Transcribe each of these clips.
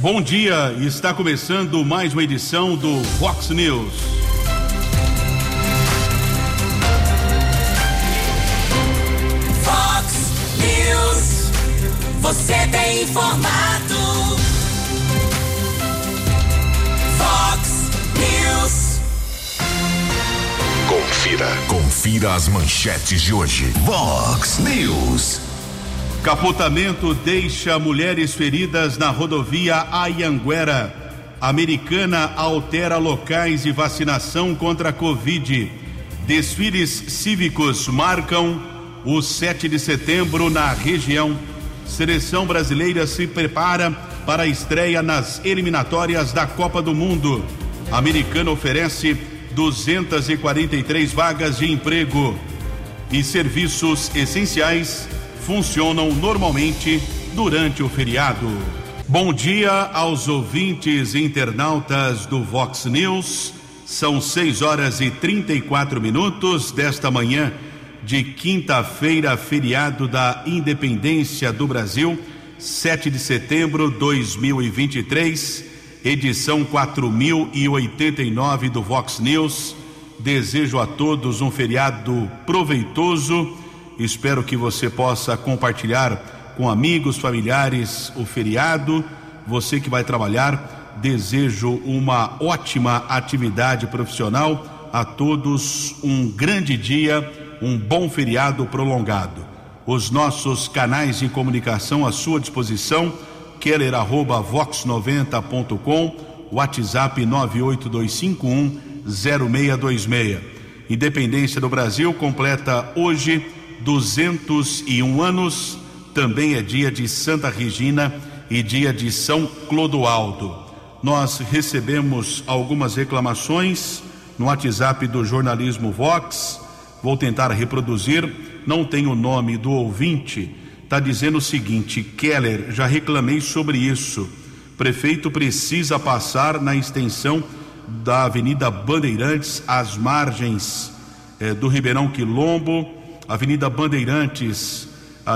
Bom dia, está começando mais uma edição do Fox News. Fox News, você tem informado. Fox News. Confira, confira as manchetes de hoje. Fox News. Capotamento deixa mulheres feridas na rodovia Ayanguera. Americana altera locais de vacinação contra a Covid. Desfiles cívicos marcam o 7 de setembro na região. Seleção brasileira se prepara para a estreia nas eliminatórias da Copa do Mundo. Americana oferece 243 vagas de emprego e serviços essenciais funcionam normalmente durante o feriado. Bom dia aos ouvintes internautas do Vox News. São 6 horas e 34 minutos desta manhã de quinta-feira, feriado da Independência do Brasil, 7 de setembro de 2023, edição 4089 do Vox News. Desejo a todos um feriado proveitoso Espero que você possa compartilhar com amigos, familiares o feriado. Você que vai trabalhar, desejo uma ótima atividade profissional. A todos um grande dia, um bom feriado prolongado. Os nossos canais de comunicação à sua disposição, keller@vox90.com, WhatsApp 98251 0626. Independência do Brasil completa hoje 201 anos. Também é dia de Santa Regina e dia de São Clodoaldo. Nós recebemos algumas reclamações no WhatsApp do jornalismo Vox. Vou tentar reproduzir. Não tem o nome do ouvinte. Está dizendo o seguinte: Keller, já reclamei sobre isso. Prefeito precisa passar na extensão da Avenida Bandeirantes, às margens eh, do Ribeirão Quilombo Avenida Bandeirantes,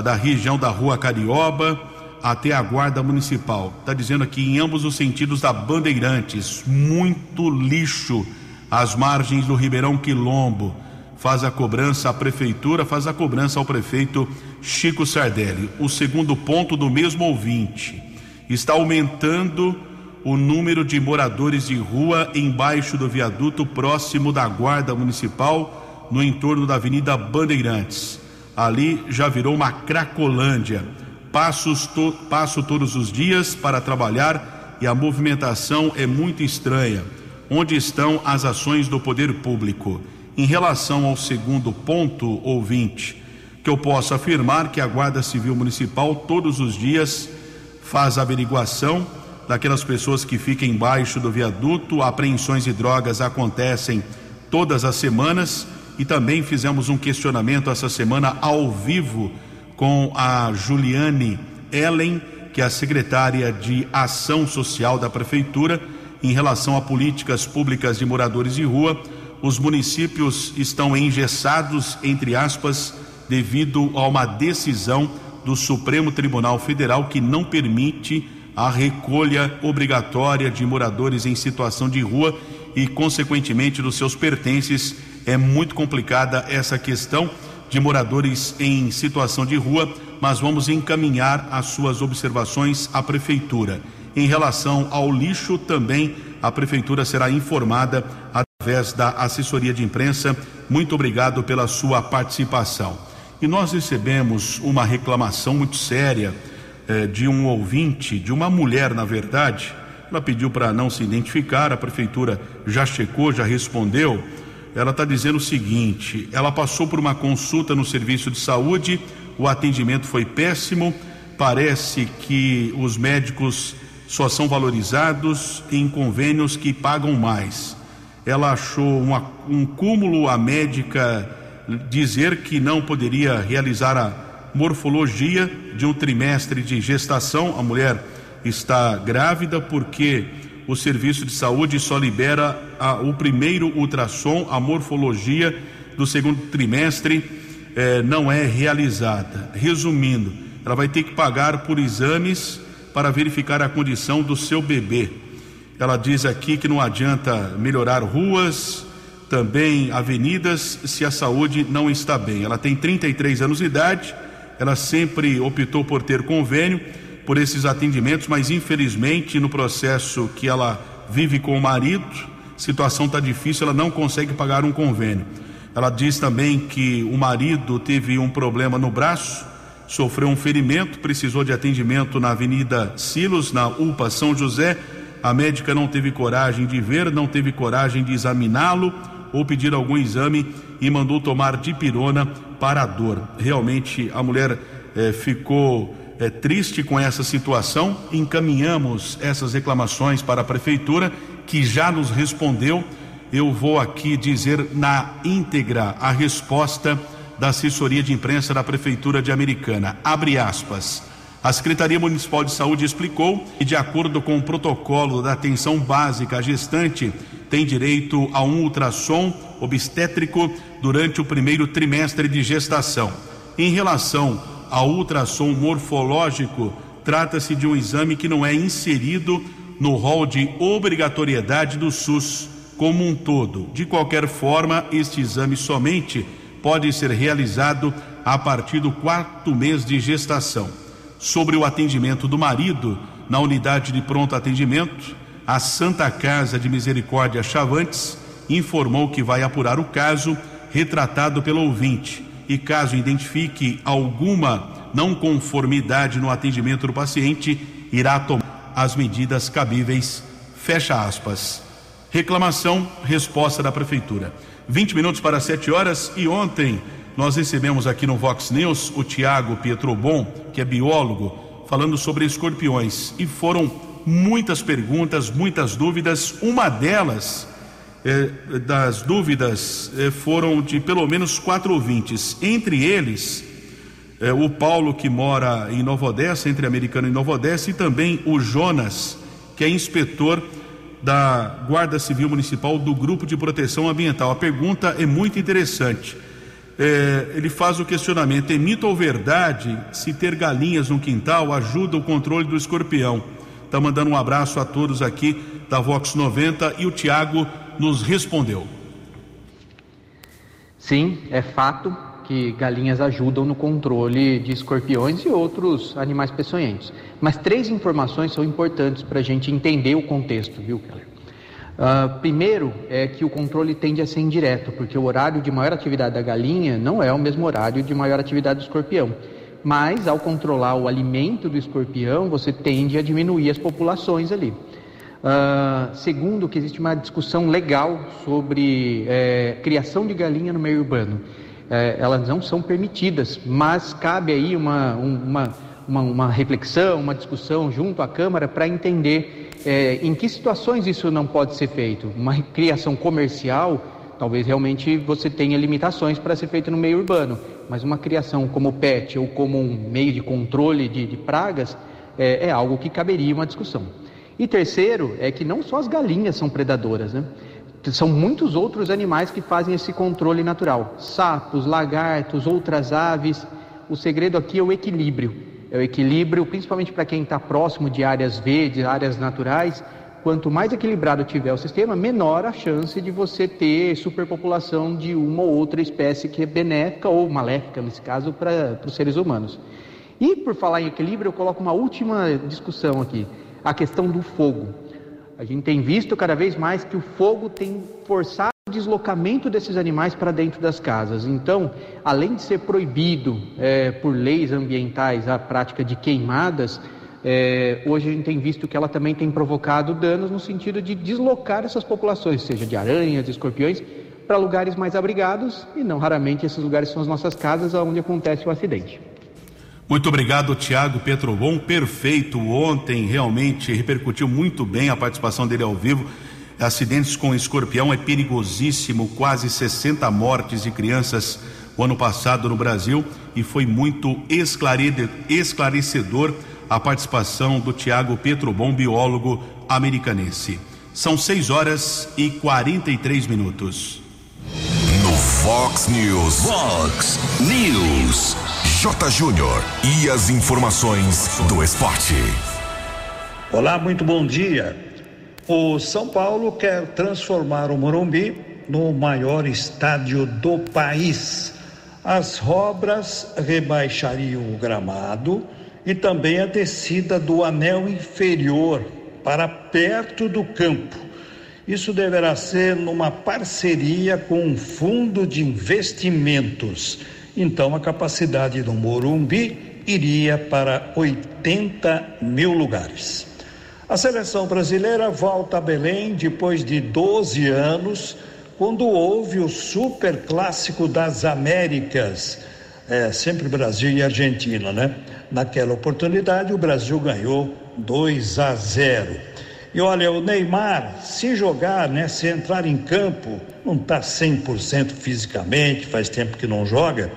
da região da Rua Carioba até a Guarda Municipal. Está dizendo aqui em ambos os sentidos da Bandeirantes, muito lixo às margens do Ribeirão Quilombo. Faz a cobrança à prefeitura, faz a cobrança ao prefeito Chico Sardelli. O segundo ponto do mesmo ouvinte está aumentando o número de moradores de rua embaixo do viaduto próximo da Guarda Municipal no entorno da Avenida Bandeirantes. Ali já virou uma cracolândia. Passos to, passo todos os dias para trabalhar e a movimentação é muito estranha. Onde estão as ações do poder público? Em relação ao segundo ponto, ouvinte, que eu posso afirmar que a Guarda Civil Municipal todos os dias faz averiguação daquelas pessoas que ficam embaixo do viaduto, apreensões de drogas acontecem todas as semanas e também fizemos um questionamento essa semana ao vivo com a Juliane Ellen, que é a secretária de Ação Social da Prefeitura, em relação a políticas públicas de moradores de rua. Os municípios estão engessados, entre aspas, devido a uma decisão do Supremo Tribunal Federal que não permite a recolha obrigatória de moradores em situação de rua e, consequentemente, dos seus pertences é muito complicada essa questão de moradores em situação de rua, mas vamos encaminhar as suas observações à prefeitura. Em relação ao lixo, também a prefeitura será informada através da assessoria de imprensa. Muito obrigado pela sua participação. E nós recebemos uma reclamação muito séria eh, de um ouvinte, de uma mulher, na verdade. Ela pediu para não se identificar, a prefeitura já checou, já respondeu ela está dizendo o seguinte: ela passou por uma consulta no serviço de saúde, o atendimento foi péssimo, parece que os médicos só são valorizados em convênios que pagam mais. Ela achou uma, um cúmulo a médica dizer que não poderia realizar a morfologia de um trimestre de gestação. A mulher está grávida porque o serviço de saúde só libera a, o primeiro ultrassom, a morfologia do segundo trimestre eh, não é realizada. Resumindo, ela vai ter que pagar por exames para verificar a condição do seu bebê. Ela diz aqui que não adianta melhorar ruas, também avenidas, se a saúde não está bem. Ela tem 33 anos de idade, ela sempre optou por ter convênio por esses atendimentos, mas infelizmente no processo que ela vive com o marido, situação está difícil, ela não consegue pagar um convênio. Ela diz também que o marido teve um problema no braço, sofreu um ferimento, precisou de atendimento na Avenida Silos, na UPA São José. A médica não teve coragem de ver, não teve coragem de examiná-lo ou pedir algum exame e mandou tomar dipirona para a dor. Realmente a mulher eh, ficou eh, triste com essa situação. Encaminhamos essas reclamações para a prefeitura, que já nos respondeu eu vou aqui dizer na íntegra a resposta da assessoria de imprensa da Prefeitura de Americana. Abre aspas. A Secretaria Municipal de Saúde explicou que, de acordo com o protocolo da atenção básica, a gestante tem direito a um ultrassom obstétrico durante o primeiro trimestre de gestação. Em relação ao ultrassom morfológico, trata-se de um exame que não é inserido no rol de obrigatoriedade do SUS como um todo. De qualquer forma, este exame somente pode ser realizado a partir do quarto mês de gestação. Sobre o atendimento do marido, na unidade de pronto atendimento, a Santa Casa de Misericórdia Chavantes informou que vai apurar o caso retratado pelo ouvinte e, caso identifique alguma não conformidade no atendimento do paciente, irá tomar as medidas cabíveis. Fecha aspas. Reclamação, resposta da Prefeitura. 20 minutos para 7 horas e ontem nós recebemos aqui no Vox News o Tiago Pietrobon, que é biólogo, falando sobre escorpiões. E foram muitas perguntas, muitas dúvidas. Uma delas, eh, das dúvidas, eh, foram de pelo menos quatro ouvintes. Entre eles, eh, o Paulo, que mora em Nova Odessa, entre Americano e Nova Odessa, e também o Jonas, que é inspetor da Guarda Civil Municipal do Grupo de Proteção Ambiental. A pergunta é muito interessante. É, ele faz o questionamento: é mito ou verdade se ter galinhas no quintal ajuda o controle do escorpião? Está mandando um abraço a todos aqui da Vox 90 e o Tiago nos respondeu. Sim, é fato que galinhas ajudam no controle de escorpiões e outros animais peçonhentos. Mas três informações são importantes para a gente entender o contexto, viu, Keller? Uh, primeiro é que o controle tende a ser indireto, porque o horário de maior atividade da galinha não é o mesmo horário de maior atividade do escorpião. Mas ao controlar o alimento do escorpião, você tende a diminuir as populações ali. Uh, segundo, que existe uma discussão legal sobre é, criação de galinha no meio urbano é, elas não são permitidas, mas cabe aí uma, uma, uma, uma reflexão, uma discussão junto à Câmara para entender é, em que situações isso não pode ser feito. Uma criação comercial, talvez realmente você tenha limitações para ser feito no meio urbano, mas uma criação como pet ou como um meio de controle de, de pragas é algo que caberia uma discussão. E terceiro é que não só as galinhas são predadoras, né? são muitos outros animais que fazem esse controle natural: sapos, lagartos, outras aves. O segredo aqui é o equilíbrio. É o equilíbrio, principalmente para quem está próximo de áreas verdes, áreas naturais. Quanto mais equilibrado tiver o sistema, menor a chance de você ter superpopulação de uma ou outra espécie que é benéfica ou maléfica, nesse caso, para os seres humanos. E por falar em equilíbrio, eu coloco uma última discussão aqui: a questão do fogo. A gente tem visto cada vez mais que o fogo tem forçado o deslocamento desses animais para dentro das casas. Então, além de ser proibido é, por leis ambientais a prática de queimadas, é, hoje a gente tem visto que ela também tem provocado danos no sentido de deslocar essas populações, seja de aranhas, de escorpiões, para lugares mais abrigados e não raramente esses lugares são as nossas casas onde acontece o acidente. Muito obrigado, Tiago Petrobon. Perfeito. Ontem realmente repercutiu muito bem a participação dele ao vivo. Acidentes com escorpião é perigosíssimo, quase 60 mortes de crianças o ano passado no Brasil e foi muito esclarecedor a participação do Tiago Petrobon, biólogo americanense. São 6 horas e 43 minutos. No Fox News. Fox News. J. Júnior e as informações do esporte. Olá, muito bom dia. O São Paulo quer transformar o Morumbi no maior estádio do país. As obras rebaixariam o gramado e também a descida do anel inferior para perto do campo. Isso deverá ser numa parceria com um fundo de investimentos. Então, a capacidade do Morumbi iria para 80 mil lugares. A seleção brasileira volta a Belém depois de 12 anos, quando houve o Super Clássico das Américas. É, sempre Brasil e Argentina, né? Naquela oportunidade, o Brasil ganhou 2 a 0. E olha, o Neymar, se jogar, né, se entrar em campo, não está 100% fisicamente, faz tempo que não joga,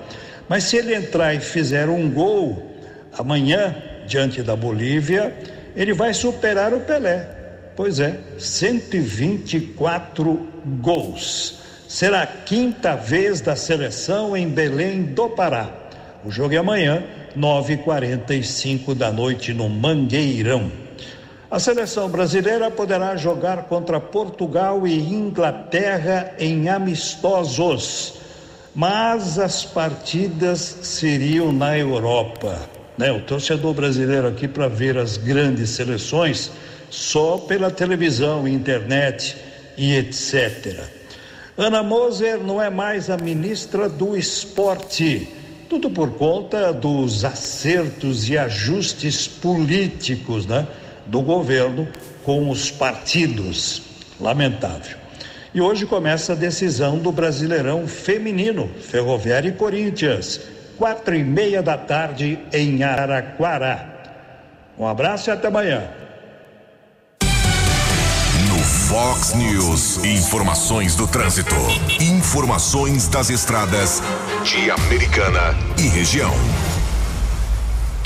mas se ele entrar e fizer um gol amanhã, diante da Bolívia, ele vai superar o Pelé. Pois é, 124 gols. Será a quinta vez da seleção em Belém do Pará. O jogo é amanhã, 9h45 da noite, no Mangueirão. A seleção brasileira poderá jogar contra Portugal e Inglaterra em amistosos, mas as partidas seriam na Europa. Né? O torcedor brasileiro aqui para ver as grandes seleções só pela televisão, internet e etc. Ana Moser não é mais a ministra do esporte, tudo por conta dos acertos e ajustes políticos né, do governo com os partidos. Lamentável. E hoje começa a decisão do Brasileirão Feminino, Ferroviária e Corinthians quatro e meia da tarde em Araquara. Um abraço e até amanhã. No Fox News, informações do trânsito, informações das estradas de Americana e região.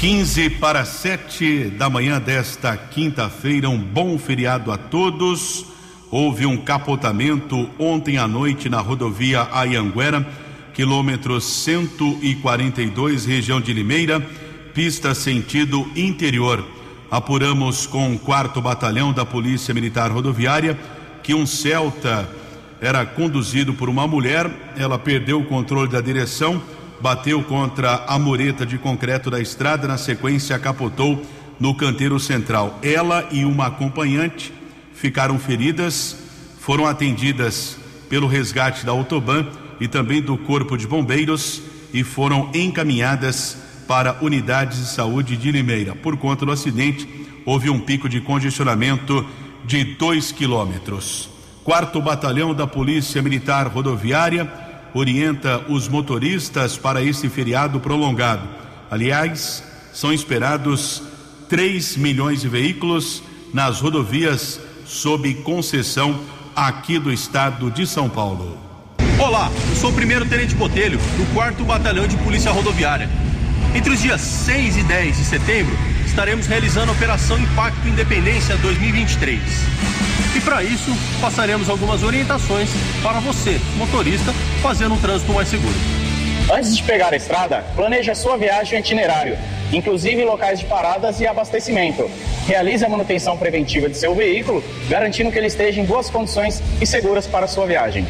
15 para 7 da manhã desta quinta-feira, um bom feriado a todos. Houve um capotamento ontem à noite na rodovia Ayanguera quilômetro 142, região de Limeira, pista sentido interior. Apuramos com o quarto batalhão da Polícia Militar Rodoviária que um Celta era conduzido por uma mulher, ela perdeu o controle da direção, bateu contra a mureta de concreto da estrada, na sequência capotou no canteiro central. Ela e uma acompanhante ficaram feridas, foram atendidas pelo resgate da Autoban e também do Corpo de Bombeiros e foram encaminhadas para unidades de saúde de Limeira. Por conta do acidente, houve um pico de congestionamento de 2 quilômetros. Quarto Batalhão da Polícia Militar Rodoviária orienta os motoristas para esse feriado prolongado. Aliás, são esperados 3 milhões de veículos nas rodovias sob concessão aqui do estado de São Paulo. Olá, eu sou o primeiro tenente Botelho, do 4 Batalhão de Polícia Rodoviária. Entre os dias 6 e 10 de setembro, estaremos realizando a Operação Impacto Independência 2023. E para isso, passaremos algumas orientações para você, motorista, fazendo um trânsito mais seguro. Antes de pegar a estrada, planeje a sua viagem e itinerário, inclusive locais de paradas e abastecimento. Realize a manutenção preventiva de seu veículo, garantindo que ele esteja em boas condições e seguras para a sua viagem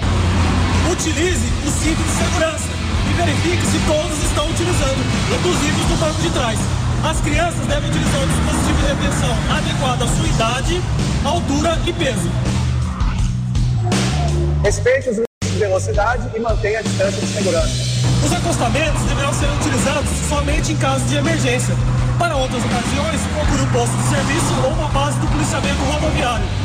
utilize o cinto de segurança e verifique se todos estão utilizando, inclusive os do banco de trás. As crianças devem utilizar o dispositivo de retenção adequado à sua idade, altura e peso. Respeite os limites de velocidade e mantenha a distância de segurança. Os acostamentos deverão ser utilizados somente em caso de emergência. Para outras ocasiões, procure um posto de serviço ou uma base do policiamento rodoviário.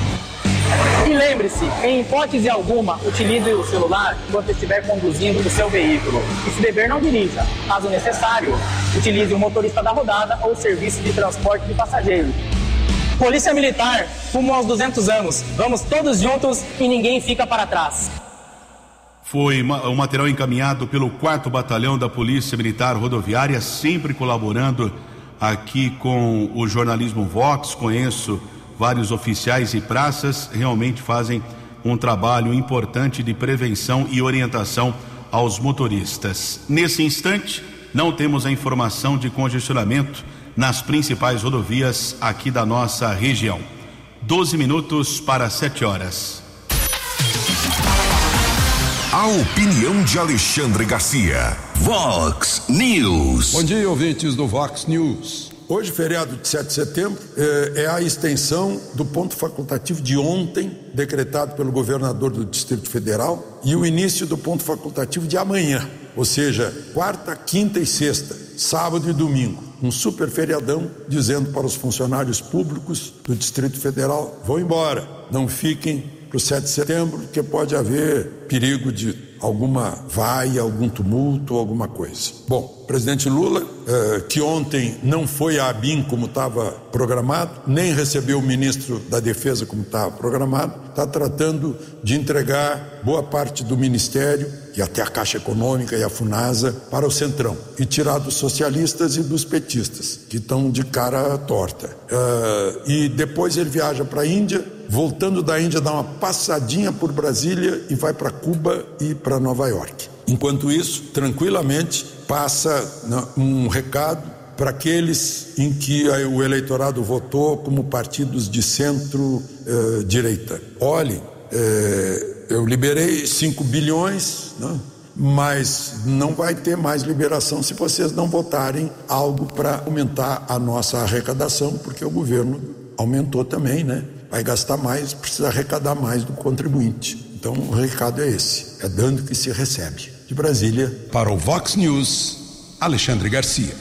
E lembre-se, em hipótese alguma, utilize o celular enquanto estiver conduzindo o seu veículo. E se beber, não dirija. Caso necessário, utilize o motorista da rodada ou o serviço de transporte de passageiros. Polícia Militar, rumo aos 200 anos. Vamos todos juntos e ninguém fica para trás. Foi o material encaminhado pelo 4 Batalhão da Polícia Militar Rodoviária, sempre colaborando aqui com o jornalismo Vox. Conheço vários oficiais e praças realmente fazem um trabalho importante de prevenção e orientação aos motoristas. Nesse instante, não temos a informação de congestionamento nas principais rodovias aqui da nossa região. 12 minutos para 7 horas. A opinião de Alexandre Garcia. Vox News. Bom dia, ouvintes do Vox News. Hoje, feriado de 7 de setembro, é a extensão do ponto facultativo de ontem, decretado pelo governador do Distrito Federal, e o início do ponto facultativo de amanhã, ou seja, quarta, quinta e sexta, sábado e domingo. Um super feriadão dizendo para os funcionários públicos do Distrito Federal: vão embora, não fiquem para o 7 de setembro, porque pode haver perigo de alguma vaia, algum tumulto, alguma coisa. Bom, presidente Lula, eh, que ontem não foi à ABIN como estava programado, nem recebeu o ministro da Defesa como estava programado, está tratando de entregar boa parte do ministério e até a Caixa Econômica e a FUNASA para o Centrão e tirar dos socialistas e dos petistas, que estão de cara torta. Eh, e depois ele viaja para a Índia voltando da Índia, dá uma passadinha por Brasília e vai para Cuba e para Nova York. Enquanto isso, tranquilamente, passa um recado para aqueles em que o eleitorado votou como partidos de centro-direita. Eh, Olhem, eh, eu liberei 5 bilhões, né? mas não vai ter mais liberação se vocês não votarem algo para aumentar a nossa arrecadação, porque o governo aumentou também, né? Vai gastar mais, precisa arrecadar mais do contribuinte. Então o recado é esse: é dando que se recebe. De Brasília. Para o Vox News, Alexandre Garcia.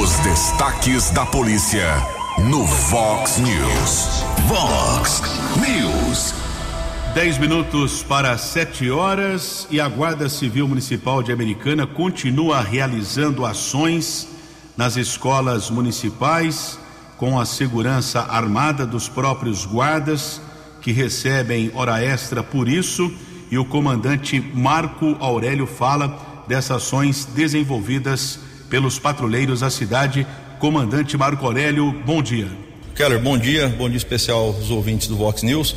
Os destaques da polícia no Vox News. Vox News. 10 minutos para 7 horas e a Guarda Civil Municipal de Americana continua realizando ações nas escolas municipais com a segurança armada dos próprios guardas que recebem hora extra por isso e o comandante Marco Aurélio fala dessas ações desenvolvidas pelos patrulheiros da cidade. Comandante Marco Aurélio, bom dia. Keller, bom dia, bom dia especial aos ouvintes do Vox News.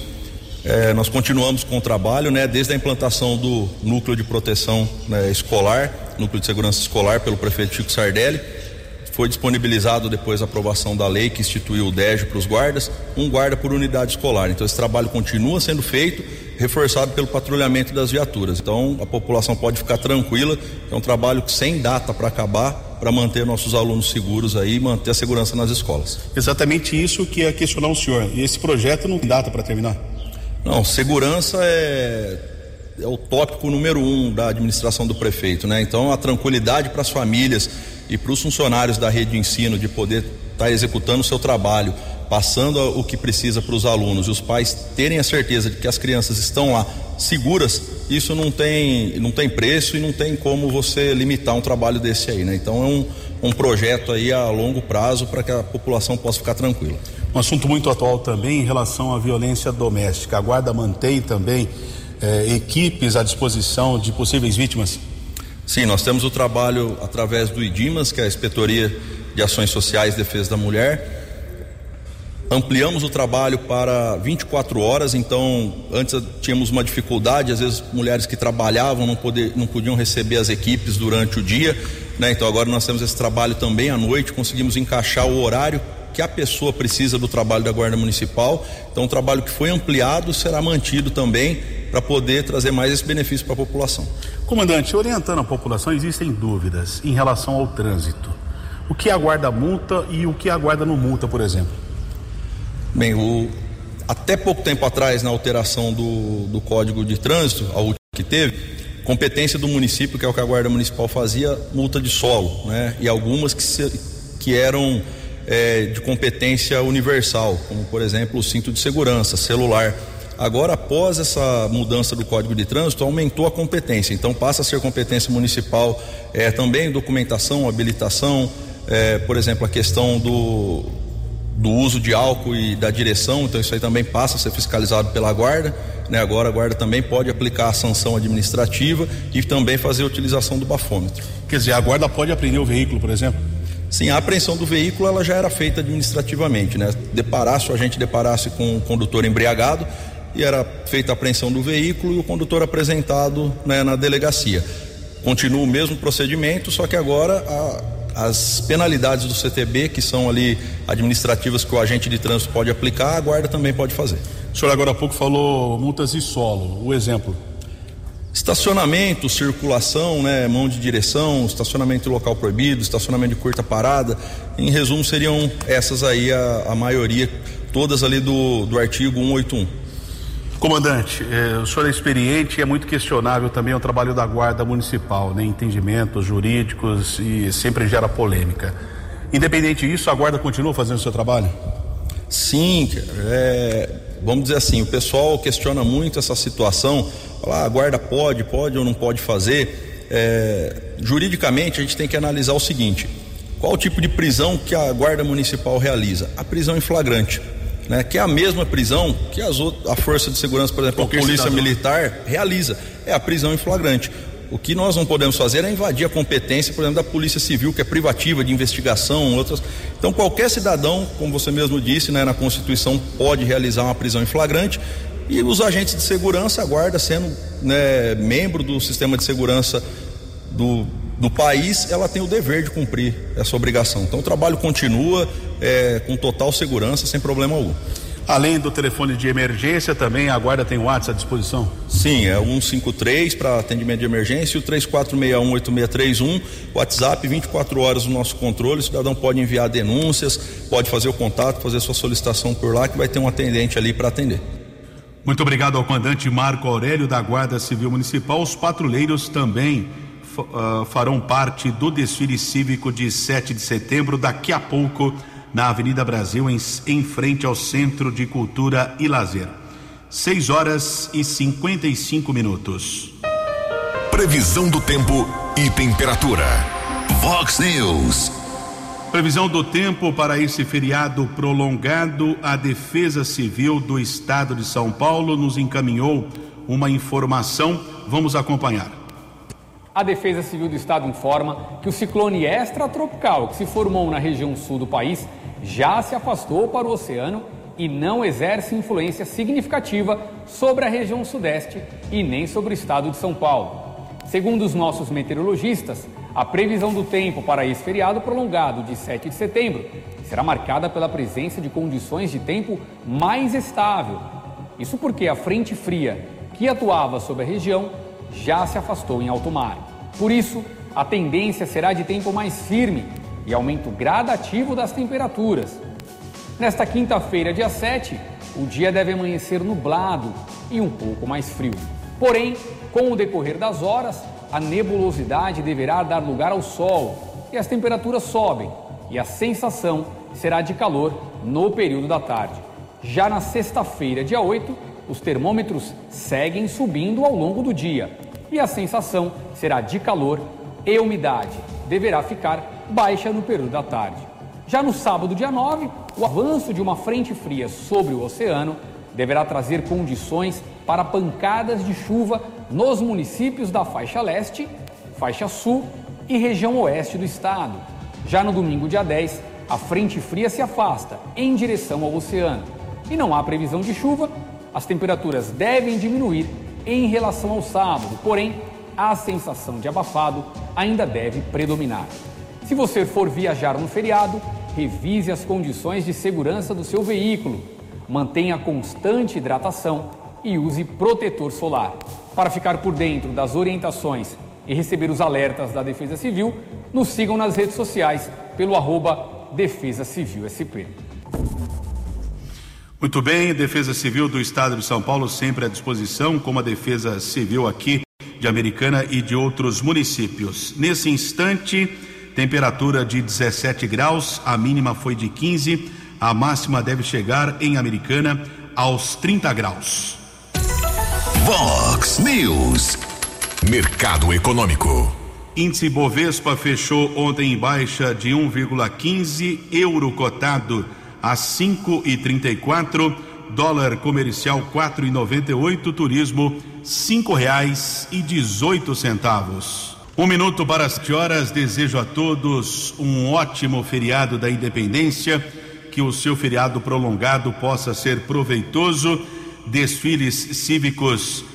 É, nós continuamos com o trabalho, né, desde a implantação do núcleo de proteção né, escolar, núcleo de segurança escolar pelo prefeito Chico Sardelli foi disponibilizado depois da aprovação da lei que instituiu o DEG para os guardas, um guarda por unidade escolar. Então esse trabalho continua sendo feito, reforçado pelo patrulhamento das viaturas. Então a população pode ficar tranquila, é um trabalho sem data para acabar, para manter nossos alunos seguros aí, manter a segurança nas escolas. Exatamente isso que é questionar o senhor. E esse projeto não tem data para terminar? Não, segurança é é o tópico número um da administração do prefeito, né? Então a tranquilidade para as famílias e para os funcionários da rede de ensino de poder estar tá executando o seu trabalho, passando o que precisa para os alunos e os pais terem a certeza de que as crianças estão lá seguras, isso não tem, não tem preço e não tem como você limitar um trabalho desse aí, né? Então é um, um projeto aí a longo prazo para que a população possa ficar tranquila. Um assunto muito atual também em relação à violência doméstica. A guarda mantém também eh, equipes à disposição de possíveis vítimas? Sim, nós temos o trabalho através do IDIMAS, que é a Inspetoria de Ações Sociais e Defesa da Mulher. Ampliamos o trabalho para 24 horas, então antes tínhamos uma dificuldade, às vezes mulheres que trabalhavam não, poder, não podiam receber as equipes durante o dia, né? Então agora nós temos esse trabalho também à noite, conseguimos encaixar o horário que a pessoa precisa do trabalho da Guarda Municipal. Então, o trabalho que foi ampliado será mantido também para poder trazer mais esse benefício para a população. Comandante, orientando a população, existem dúvidas em relação ao trânsito. O que a guarda multa e o que a guarda não multa, por exemplo? Bem, o, até pouco tempo atrás, na alteração do, do Código de Trânsito, a última que teve, competência do município, que é o que a Guarda Municipal fazia, multa de solo, né? E algumas que, se, que eram é, de competência universal, como por exemplo o cinto de segurança, celular. Agora, após essa mudança do Código de Trânsito, aumentou a competência. Então, passa a ser competência municipal é, também documentação, habilitação, é, por exemplo, a questão do, do uso de álcool e da direção. Então, isso aí também passa a ser fiscalizado pela Guarda. Né? Agora, a Guarda também pode aplicar a sanção administrativa e também fazer a utilização do bafômetro. Quer dizer, a Guarda pode apreender o veículo, por exemplo? Sim, a apreensão do veículo ela já era feita administrativamente, né? Deparasse, o agente deparasse com o condutor embriagado, e era feita a apreensão do veículo e o condutor apresentado né, na delegacia. Continua o mesmo procedimento, só que agora As penalidades do CTB, que são ali administrativas que o agente de trânsito pode aplicar, a guarda também pode fazer. O senhor agora há pouco falou multas de solo. O exemplo? Estacionamento, circulação, né, mão de direção, estacionamento em local proibido, estacionamento de curta parada. Em resumo, seriam essas aí a, a maioria, todas ali do, do artigo 181. Comandante, eh, o senhor é experiente e é muito questionável também o trabalho da Guarda Municipal, né? entendimentos jurídicos e sempre gera polêmica. Independente disso, a Guarda continua fazendo o seu trabalho? Sim, é, vamos dizer assim, o pessoal questiona muito essa situação, fala, ah, a guarda pode, pode ou não pode fazer. É, juridicamente, a gente tem que analisar o seguinte: qual o tipo de prisão que a guarda municipal realiza? A prisão em flagrante. Né, que é a mesma prisão que as outras, a Força de Segurança, por exemplo, Qualquer a Polícia cidadão. Militar realiza. É a prisão em flagrante. O que nós não podemos fazer é invadir a competência, por exemplo, da Polícia Civil, que é privativa de investigação, outras. Então, qualquer cidadão, como você mesmo disse, né, na Constituição, pode realizar uma prisão em flagrante. E os agentes de segurança, a guarda sendo né, membro do sistema de segurança do, do país, ela tem o dever de cumprir essa obrigação. Então, o trabalho continua é, com total segurança, sem problema algum. Além do telefone de emergência, também a Guarda tem o WhatsApp à disposição? Sim, é o 153 para atendimento de emergência e o 34618631, WhatsApp 24 horas no nosso controle. O cidadão pode enviar denúncias, pode fazer o contato, fazer sua solicitação por lá, que vai ter um atendente ali para atender. Muito obrigado ao comandante Marco Aurélio da Guarda Civil Municipal. Os patrulheiros também ah, farão parte do desfile cívico de 7 de setembro, daqui a pouco, na Avenida Brasil, em, em frente ao Centro de Cultura e Lazer. 6 horas e 55 minutos. Previsão do tempo e temperatura. Vox News. Previsão do tempo para esse feriado prolongado, a Defesa Civil do Estado de São Paulo nos encaminhou uma informação. Vamos acompanhar. A Defesa Civil do Estado informa que o ciclone extratropical que se formou na região sul do país já se afastou para o oceano e não exerce influência significativa sobre a região sudeste e nem sobre o estado de São Paulo. Segundo os nossos meteorologistas, a previsão do tempo para esse feriado prolongado de 7 de setembro será marcada pela presença de condições de tempo mais estável. Isso porque a frente fria que atuava sobre a região já se afastou em alto mar. Por isso, a tendência será de tempo mais firme e aumento gradativo das temperaturas. Nesta quinta-feira, dia 7, o dia deve amanhecer nublado e um pouco mais frio. Porém, com o decorrer das horas, a nebulosidade deverá dar lugar ao sol e as temperaturas sobem e a sensação será de calor no período da tarde. Já na sexta-feira, dia 8, os termômetros seguem subindo ao longo do dia e a sensação será de calor e umidade. Deverá ficar baixa no período da tarde. Já no sábado, dia 9, o avanço de uma frente fria sobre o oceano deverá trazer condições para pancadas de chuva nos municípios da faixa leste, faixa sul e região oeste do estado. Já no domingo, dia 10, a frente fria se afasta em direção ao oceano e não há previsão de chuva. As temperaturas devem diminuir em relação ao sábado, porém, a sensação de abafado ainda deve predominar. Se você for viajar no feriado, revise as condições de segurança do seu veículo, mantenha constante hidratação e use protetor solar. Para ficar por dentro das orientações e receber os alertas da Defesa Civil, nos sigam nas redes sociais pelo arroba Defesa Civil SP. Muito bem, Defesa Civil do Estado de São Paulo sempre à disposição, como a Defesa Civil aqui de Americana e de outros municípios. Nesse instante, temperatura de 17 graus, a mínima foi de 15, a máxima deve chegar em Americana aos 30 graus. Vox News. Mercado Econômico. Índice Bovespa fechou ontem em baixa de 1,15, euro cotado a 5,34, dólar comercial 4,98, turismo cinco reais e 18 centavos. Um minuto para as 7 horas, desejo a todos um ótimo feriado da independência, que o seu feriado prolongado possa ser proveitoso, desfiles cívicos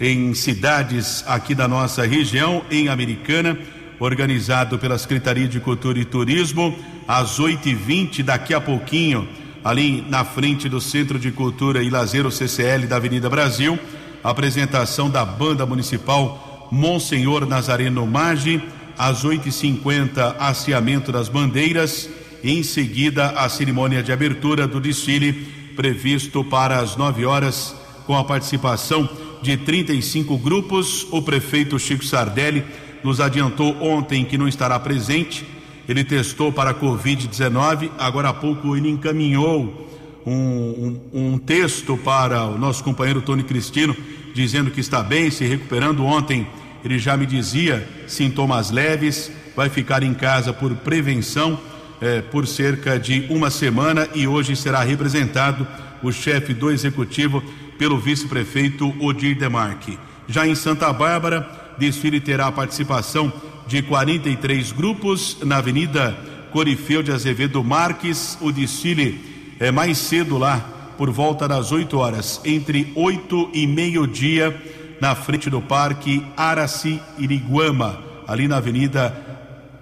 em cidades aqui da nossa região, em Americana, organizado pela Secretaria de Cultura e Turismo, às 8h20, daqui a pouquinho, ali na frente do Centro de Cultura e Lazer, o CCL da Avenida Brasil, apresentação da Banda Municipal Monsenhor Nazareno Maggi, às 8h50, hasteamento das bandeiras, em seguida, a cerimônia de abertura do desfile, previsto para as 9 horas, com a participação de 35 grupos. O prefeito Chico Sardelli nos adiantou ontem que não estará presente. Ele testou para a Covid-19. Agora há pouco ele encaminhou um, um, um, texto para o nosso companheiro Tony Cristino, dizendo que está bem, se recuperando. Ontem ele já me dizia sintomas leves, vai ficar em casa por prevenção eh, por cerca de uma semana e hoje será representado o chefe do executivo pelo vice-prefeito Odir Demarque. Já em Santa Bárbara, desfile terá a participação de 43 grupos na Avenida Corifeu de Azevedo Marques. O desfile é mais cedo lá, por volta das 8 horas, entre 8 e meio-dia, na frente do Parque Araci Iriguama, ali na Avenida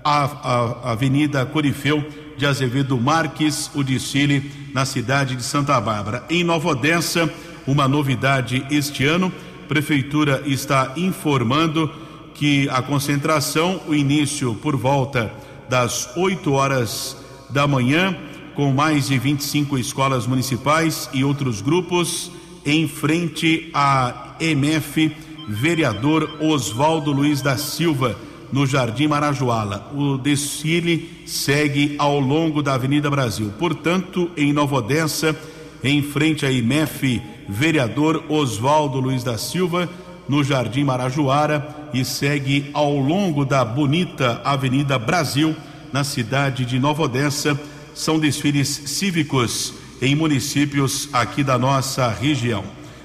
a, a, Avenida Corifeu de Azevedo Marques, o desfile na cidade de Santa Bárbara. Em Nova Odessa, uma novidade este ano, Prefeitura está informando que a concentração, o início por volta das 8 horas da manhã, com mais de 25 escolas municipais e outros grupos, em frente à MF Vereador Oswaldo Luiz da Silva, no Jardim Marajoara. O desfile segue ao longo da Avenida Brasil. Portanto, em Nova Odessa, em frente à IMEF, vereador Oswaldo Luiz da Silva, no Jardim Marajoara, e segue ao longo da bonita Avenida Brasil, na cidade de Nova Odessa. São desfiles cívicos em municípios aqui da nossa região.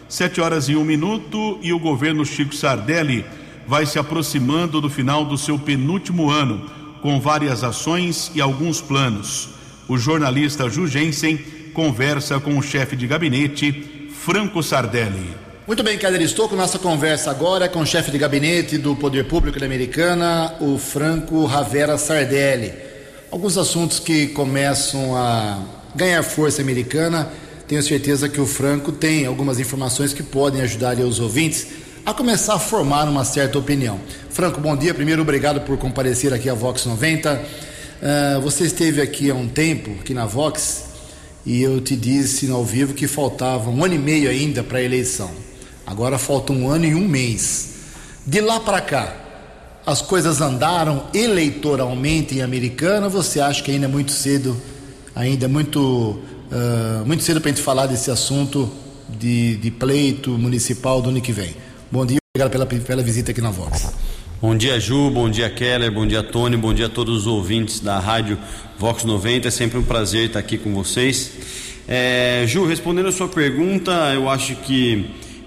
Sete horas e um minuto e o governo Chico Sardelli vai se aproximando do final do seu penúltimo ano, com várias ações e alguns planos. O jornalista Ju Jensen conversa com o chefe de gabinete, Franco Sardelli. Muito bem, Keller, estou com nossa conversa agora com o chefe de gabinete do Poder Público da Americana, o Franco Ravera Sardelli. Alguns assuntos que começam a ganhar força americana. Tenho certeza que o Franco tem algumas informações que podem ajudar os ouvintes a começar a formar uma certa opinião. Franco, bom dia. Primeiro, obrigado por comparecer aqui à Vox 90. Uh, você esteve aqui há um tempo, aqui na Vox, e eu te disse ao vivo que faltava um ano e meio ainda para a eleição. Agora falta um ano e um mês. De lá para cá, as coisas andaram eleitoralmente em Americana? Você acha que ainda é muito cedo, ainda é muito, uh, muito cedo para a gente falar desse assunto de, de pleito municipal do ano que vem? Bom dia, obrigado pela, pela visita aqui na Vox. Bom dia, Ju, bom dia, Keller, bom dia, Tony, bom dia a todos os ouvintes da Rádio Vox 90. É sempre um prazer estar aqui com vocês. É, Ju, respondendo a sua pergunta, eu acho que,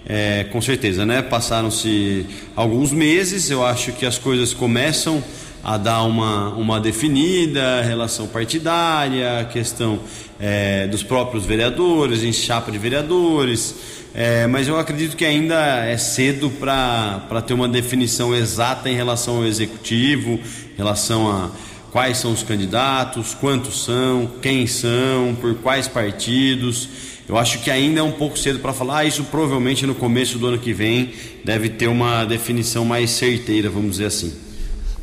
é, com certeza, né? Passaram-se alguns meses, eu acho que as coisas começam a dar uma, uma definida, relação partidária, questão é, dos próprios vereadores, em chapa de vereadores, é, mas eu acredito que ainda é cedo para ter uma definição exata em relação ao executivo, em relação a quais são os candidatos, quantos são, quem são, por quais partidos. Eu acho que ainda é um pouco cedo para falar, ah, isso provavelmente no começo do ano que vem deve ter uma definição mais certeira, vamos dizer assim.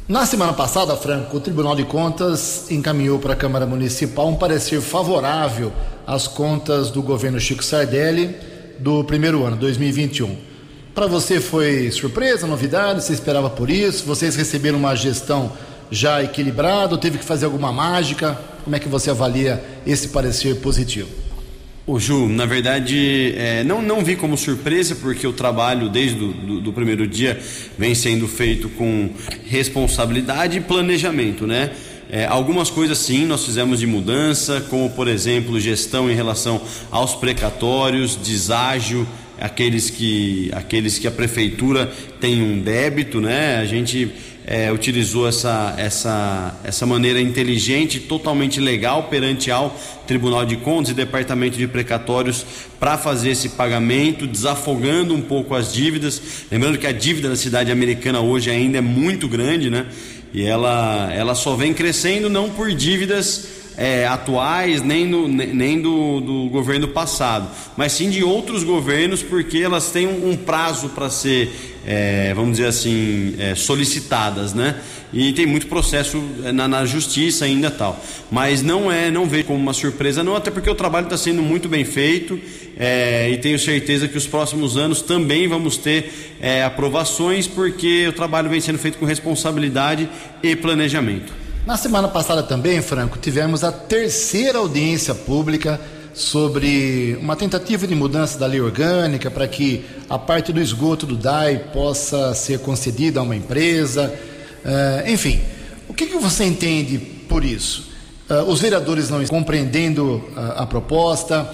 Na semana passada, Franco, o Tribunal de Contas encaminhou para a Câmara Municipal um parecer favorável às contas do governo Chico Sardelli do primeiro ano, 2021. Para você foi surpresa, novidade? Você esperava por isso? Vocês receberam uma gestão já equilibrada? Ou teve que fazer alguma mágica? Como é que você avalia esse parecer positivo? O Ju, na verdade, é, não, não vi como surpresa, porque o trabalho desde do, do, do, primeiro dia vem sendo feito com responsabilidade e planejamento, né? É, algumas coisas sim nós fizemos de mudança, como por exemplo gestão em relação aos precatórios, deságio, aqueles que, aqueles que a prefeitura tem um débito, né? A gente é, utilizou essa, essa, essa maneira inteligente, totalmente legal perante ao Tribunal de Contas e Departamento de Precatórios para fazer esse pagamento, desafogando um pouco as dívidas. Lembrando que a dívida da cidade americana hoje ainda é muito grande, né? E ela, ela só vem crescendo não por dívidas é, atuais, nem, no, nem do, do, governo passado, mas sim de outros governos, porque elas têm um, um prazo para ser, é, vamos dizer assim, é, solicitadas, né? E tem muito processo é, na, na, justiça ainda tal. Mas não é, não vejo como uma surpresa, não, até porque o trabalho está sendo muito bem feito é, e tenho certeza que os próximos anos também vamos ter é, aprovações, porque o trabalho vem sendo feito com responsabilidade e planejamento. Na semana passada também, Franco, tivemos a terceira audiência pública sobre uma tentativa de mudança da lei orgânica para que a parte do esgoto do DAI possa ser concedida a uma empresa. Uh, enfim, o que, que, você entende por isso? Uh, os vereadores não estão compreendendo uh, a proposta,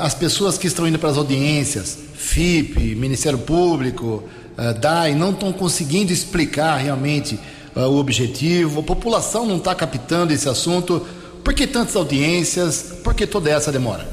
as pessoas que estão indo para as audiências, FIP, Ministério Público, DAI, não estão conseguindo explicar realmente uh, o objetivo, a população não está captando esse assunto. Por que tantas audiências? Por que toda essa demora?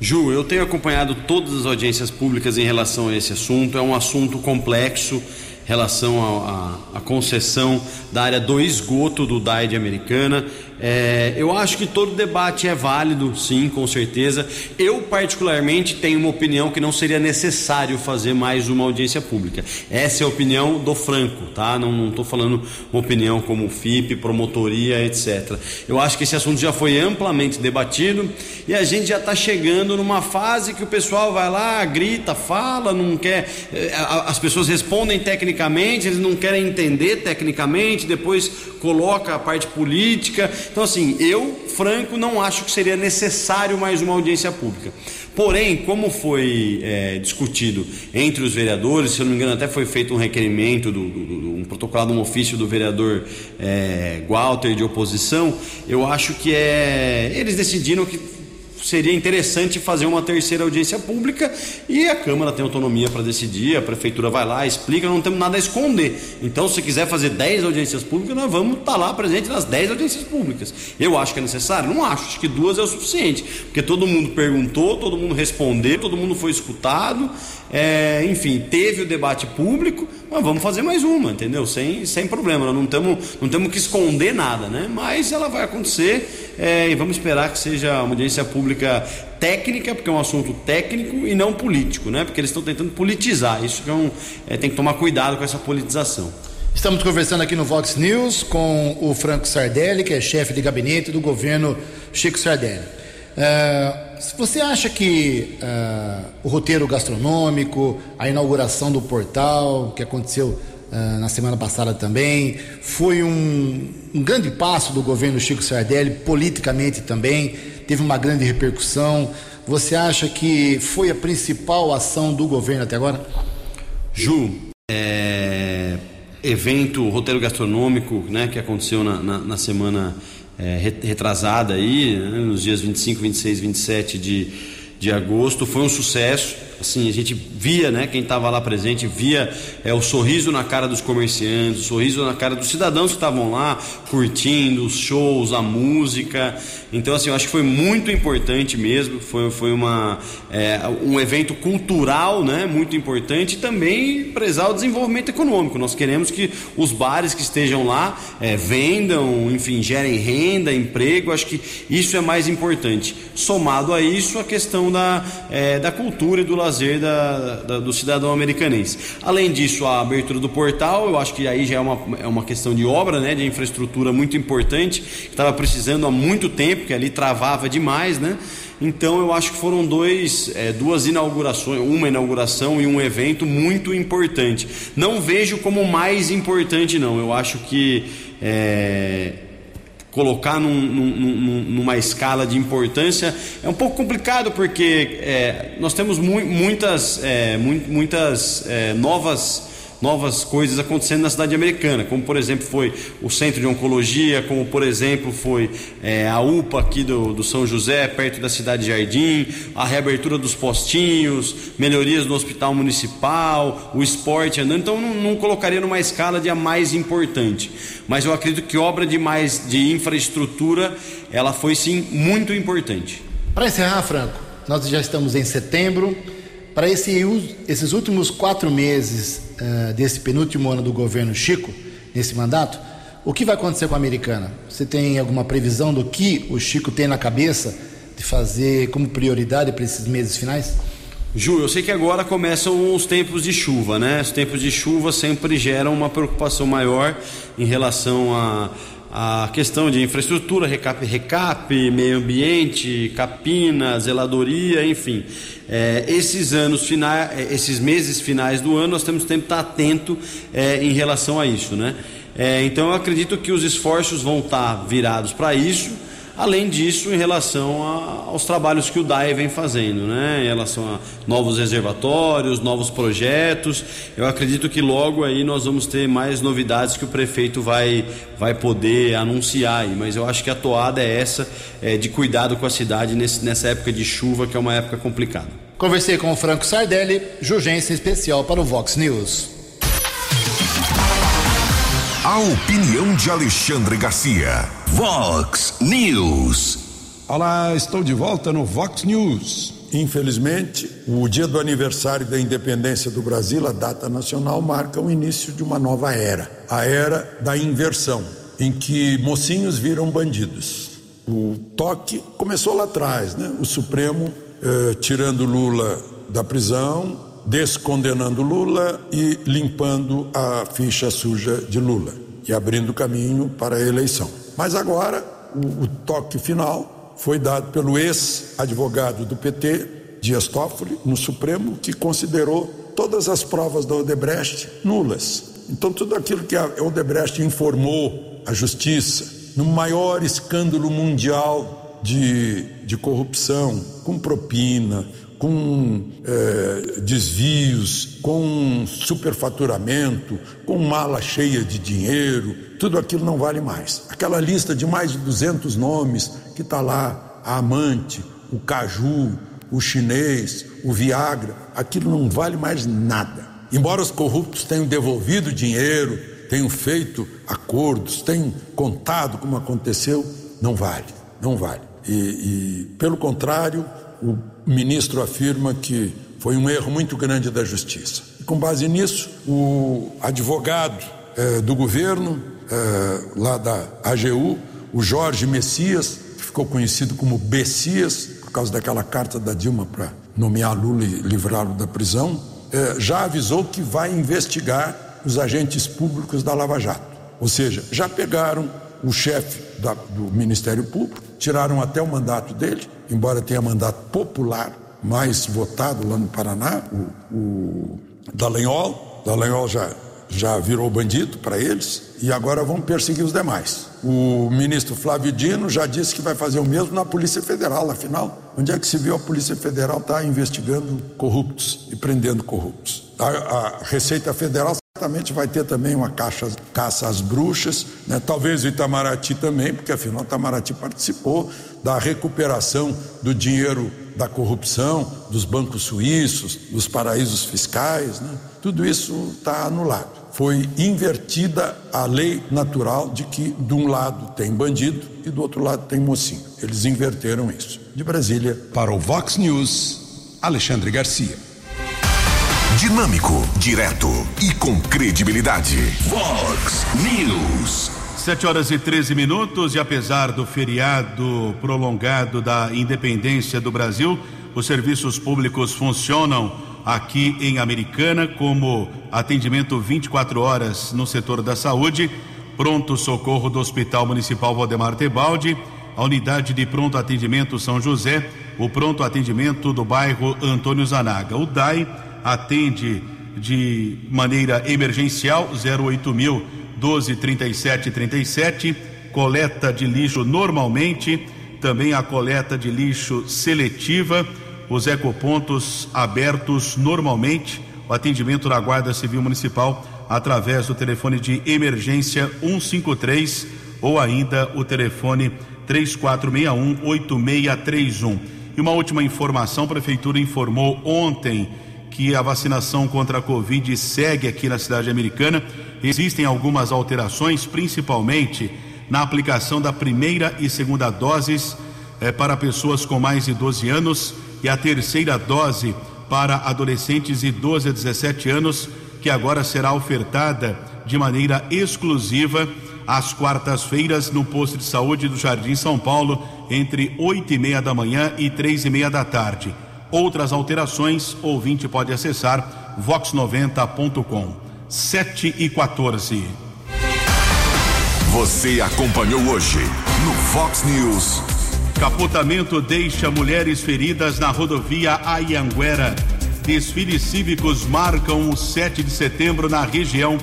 Ju, eu tenho acompanhado todas as audiências públicas em relação a esse assunto. É um assunto complexo relação à concessão da área do esgoto do DAID americana. É, eu acho que todo debate é válido, sim, com certeza. Eu, particularmente, tenho uma opinião que não seria necessário fazer mais uma audiência pública. Essa é a opinião do Franco, tá? Não estou falando uma opinião como FIP, promotoria, etc. Eu acho que esse assunto já foi amplamente debatido e a gente já está chegando numa fase que o pessoal vai lá, grita, fala, não quer. É, as pessoas respondem tecnicamente, eles não querem entender tecnicamente, depois coloca a parte política. Então, assim, eu, Franco, não acho que seria necessário mais uma audiência pública. Porém, como foi é, discutido entre os vereadores, se eu não me engano, até foi feito um requerimento, do, do, do um protocolado, um ofício do vereador é, Walter de oposição, eu acho que é. Eles decidiram que seria interessante fazer uma terceira audiência pública e a Câmara tem autonomia para decidir, a Prefeitura vai lá, explica, não temos nada a esconder. Então, se quiser fazer 10 audiências públicas, nós vamos estar tá lá presente nas 10 audiências públicas. Eu acho que é necessário? Não acho, acho que duas é o suficiente, porque todo mundo perguntou, todo mundo respondeu, todo mundo foi escutado, é, enfim, teve o debate público, mas vamos fazer mais uma, entendeu? Sem, sem problema, nós não temos não temos que esconder nada, né? Mas ela vai acontecer é, e vamos esperar que seja uma audiência pública técnica, porque é um assunto técnico e não político, né? Porque eles estão tentando politizar. Isso é um, é, tem que tomar cuidado com essa politização. Estamos conversando aqui no Vox News com o Franco Sardelli, que é chefe de gabinete do governo Chico Sardelli. Uh, você acha que uh, o roteiro gastronômico, a inauguração do portal, que aconteceu uh, na semana passada também, foi um, um, grande passo do governo Chico Sardelli, politicamente também, teve uma grande repercussão. Você acha que foi a principal ação do governo até agora? Ju, é, evento, roteiro gastronômico, né, que aconteceu na, na, na semana é, retrasada aí, né, nos dias 25, 26, 27 de, de agosto, foi um sucesso assim, a gente via, né, quem estava lá presente, via é, o sorriso na cara dos comerciantes, o sorriso na cara dos cidadãos que estavam lá curtindo os shows, a música. Então, assim, eu acho que foi muito importante mesmo, foi, foi uma, é, um evento cultural, né, muito importante e também prezar o desenvolvimento econômico. Nós queremos que os bares que estejam lá é, vendam, enfim, gerem renda, emprego, acho que isso é mais importante. Somado a isso, a questão da, é, da cultura e do lazer da, da, do cidadão americanense. Além disso, a abertura do portal, eu acho que aí já é uma, é uma questão de obra, né, de infraestrutura muito importante, que estava precisando há muito tempo, que ali travava demais, né? Então eu acho que foram dois, é, duas inaugurações, uma inauguração e um evento muito importante. Não vejo como mais importante, não. Eu acho que é, colocar num, num, numa escala de importância é um pouco complicado porque é, nós temos mu muitas, é, mu muitas é, novas novas coisas acontecendo na cidade americana, como por exemplo foi o centro de oncologia, como por exemplo foi é, a UPA aqui do, do São José, perto da cidade de Jardim, a reabertura dos postinhos, melhorias no hospital municipal, o esporte andando, então não, não colocaria numa escala de a mais importante, mas eu acredito que obra de mais de infraestrutura, ela foi sim muito importante. Para encerrar, Franco, nós já estamos em setembro. Para esse, esses últimos quatro meses uh, desse penúltimo ano do governo Chico, nesse mandato, O que vai acontecer com a americana? Você tem alguma previsão do que o Chico tem na cabeça de fazer como prioridade para esses meses finais? Ju, eu sei que agora começam os tempos de chuva, né? Os tempos de chuva sempre geram uma preocupação maior em relação a a questão de infraestrutura, recap, recap meio ambiente, capina, zeladoria, enfim. É, esses anos finais, é, esses meses finais do ano, nós temos tempo estar atento é, em relação a isso, né? É, então eu acredito que os esforços vão estar virados para isso Além disso, em relação a, aos trabalhos que o DAE vem fazendo, né? em relação a novos reservatórios, novos projetos, eu acredito que logo aí nós vamos ter mais novidades que o prefeito vai, vai poder anunciar aí. Mas eu acho que a toada é essa, é, de cuidado com a cidade nesse, nessa época de chuva, que é uma época complicada. Conversei com o Franco Sardelli, Jurgência Especial para o Vox News. A opinião de Alexandre Garcia. Vox News. Olá, estou de volta no Vox News. Infelizmente, o dia do aniversário da independência do Brasil, a data nacional, marca o início de uma nova era a era da inversão, em que mocinhos viram bandidos. O toque começou lá atrás, né? O Supremo eh, tirando Lula da prisão, descondenando Lula e limpando a ficha suja de Lula e abrindo caminho para a eleição. Mas agora o, o toque final foi dado pelo ex-advogado do PT, Dias Toffoli, no Supremo, que considerou todas as provas da Odebrecht nulas. Então tudo aquilo que a Odebrecht informou à justiça no maior escândalo mundial de, de corrupção, com propina, com é, desvios, com superfaturamento, com mala cheia de dinheiro, tudo aquilo não vale mais. Aquela lista de mais de 200 nomes que está lá, a amante, o caju, o chinês, o Viagra, aquilo não vale mais nada. Embora os corruptos tenham devolvido dinheiro, tenham feito acordos, tenham contado como aconteceu, não vale, não vale. E, e pelo contrário, o ministro afirma que foi um erro muito grande da justiça. Com base nisso, o advogado eh, do governo, eh, lá da AGU, o Jorge Messias, que ficou conhecido como Bessias, por causa daquela carta da Dilma para nomear Lula e livrá-lo da prisão, eh, já avisou que vai investigar os agentes públicos da Lava Jato. Ou seja, já pegaram o chefe da, do Ministério Público, tiraram até o mandato dele, embora tenha mandato popular mais votado lá no Paraná, o, o Dallagnol. Dallagnol já, já virou bandido para eles e agora vão perseguir os demais. O ministro Flávio Dino já disse que vai fazer o mesmo na Polícia Federal, afinal, onde é que se viu a Polícia Federal estar tá investigando corruptos e prendendo corruptos? A, a Receita Federal certamente vai ter também uma caixa, caça às bruxas, né? talvez o Itamaraty também, porque afinal o Itamaraty participou da recuperação do dinheiro da corrupção, dos bancos suíços, dos paraísos fiscais, né? tudo isso está anulado. Foi invertida a lei natural de que de um lado tem bandido e do outro lado tem mocinho. Eles inverteram isso. De Brasília. Para o Vox News, Alexandre Garcia. Dinâmico, direto e com credibilidade. Vox News. 7 horas e 13 minutos, e apesar do feriado prolongado da independência do Brasil, os serviços públicos funcionam aqui em Americana, como atendimento 24 horas no setor da saúde, pronto socorro do Hospital Municipal Valdemar Tebaldi, a unidade de pronto atendimento São José, o pronto atendimento do bairro Antônio Zanaga. O DAI atende de maneira emergencial 08000 123737 37, coleta de lixo normalmente, também a coleta de lixo seletiva, os ecopontos abertos normalmente, o atendimento da Guarda Civil Municipal através do telefone de emergência 153 ou ainda o telefone 3461 8631. E uma última informação, a prefeitura informou ontem que a vacinação contra a Covid segue aqui na cidade americana. Existem algumas alterações, principalmente na aplicação da primeira e segunda doses eh, para pessoas com mais de 12 anos e a terceira dose para adolescentes de 12 a 17 anos, que agora será ofertada de maneira exclusiva às quartas-feiras no posto de saúde do Jardim São Paulo, entre oito e meia da manhã e três e meia da tarde. Outras alterações, ouvinte pode acessar vox90.com. 7 e 14. Você acompanhou hoje no Fox News. Capotamento deixa mulheres feridas na rodovia Ayanguera. Desfiles cívicos marcam o 7 de setembro na região.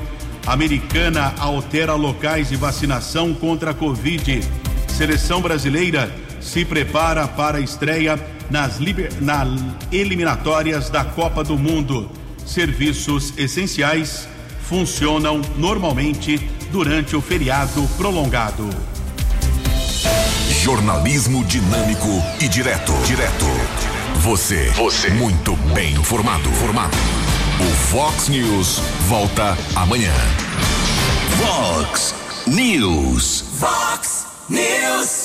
Americana altera locais de vacinação contra a Covid. Seleção brasileira se prepara para a estreia nas liber... na eliminatórias da Copa do Mundo. Serviços essenciais funcionam normalmente durante o feriado prolongado. Jornalismo dinâmico e direto. Direto. Você. Você. Muito bem informado. Formado. O Fox News volta amanhã. Fox News. Fox News.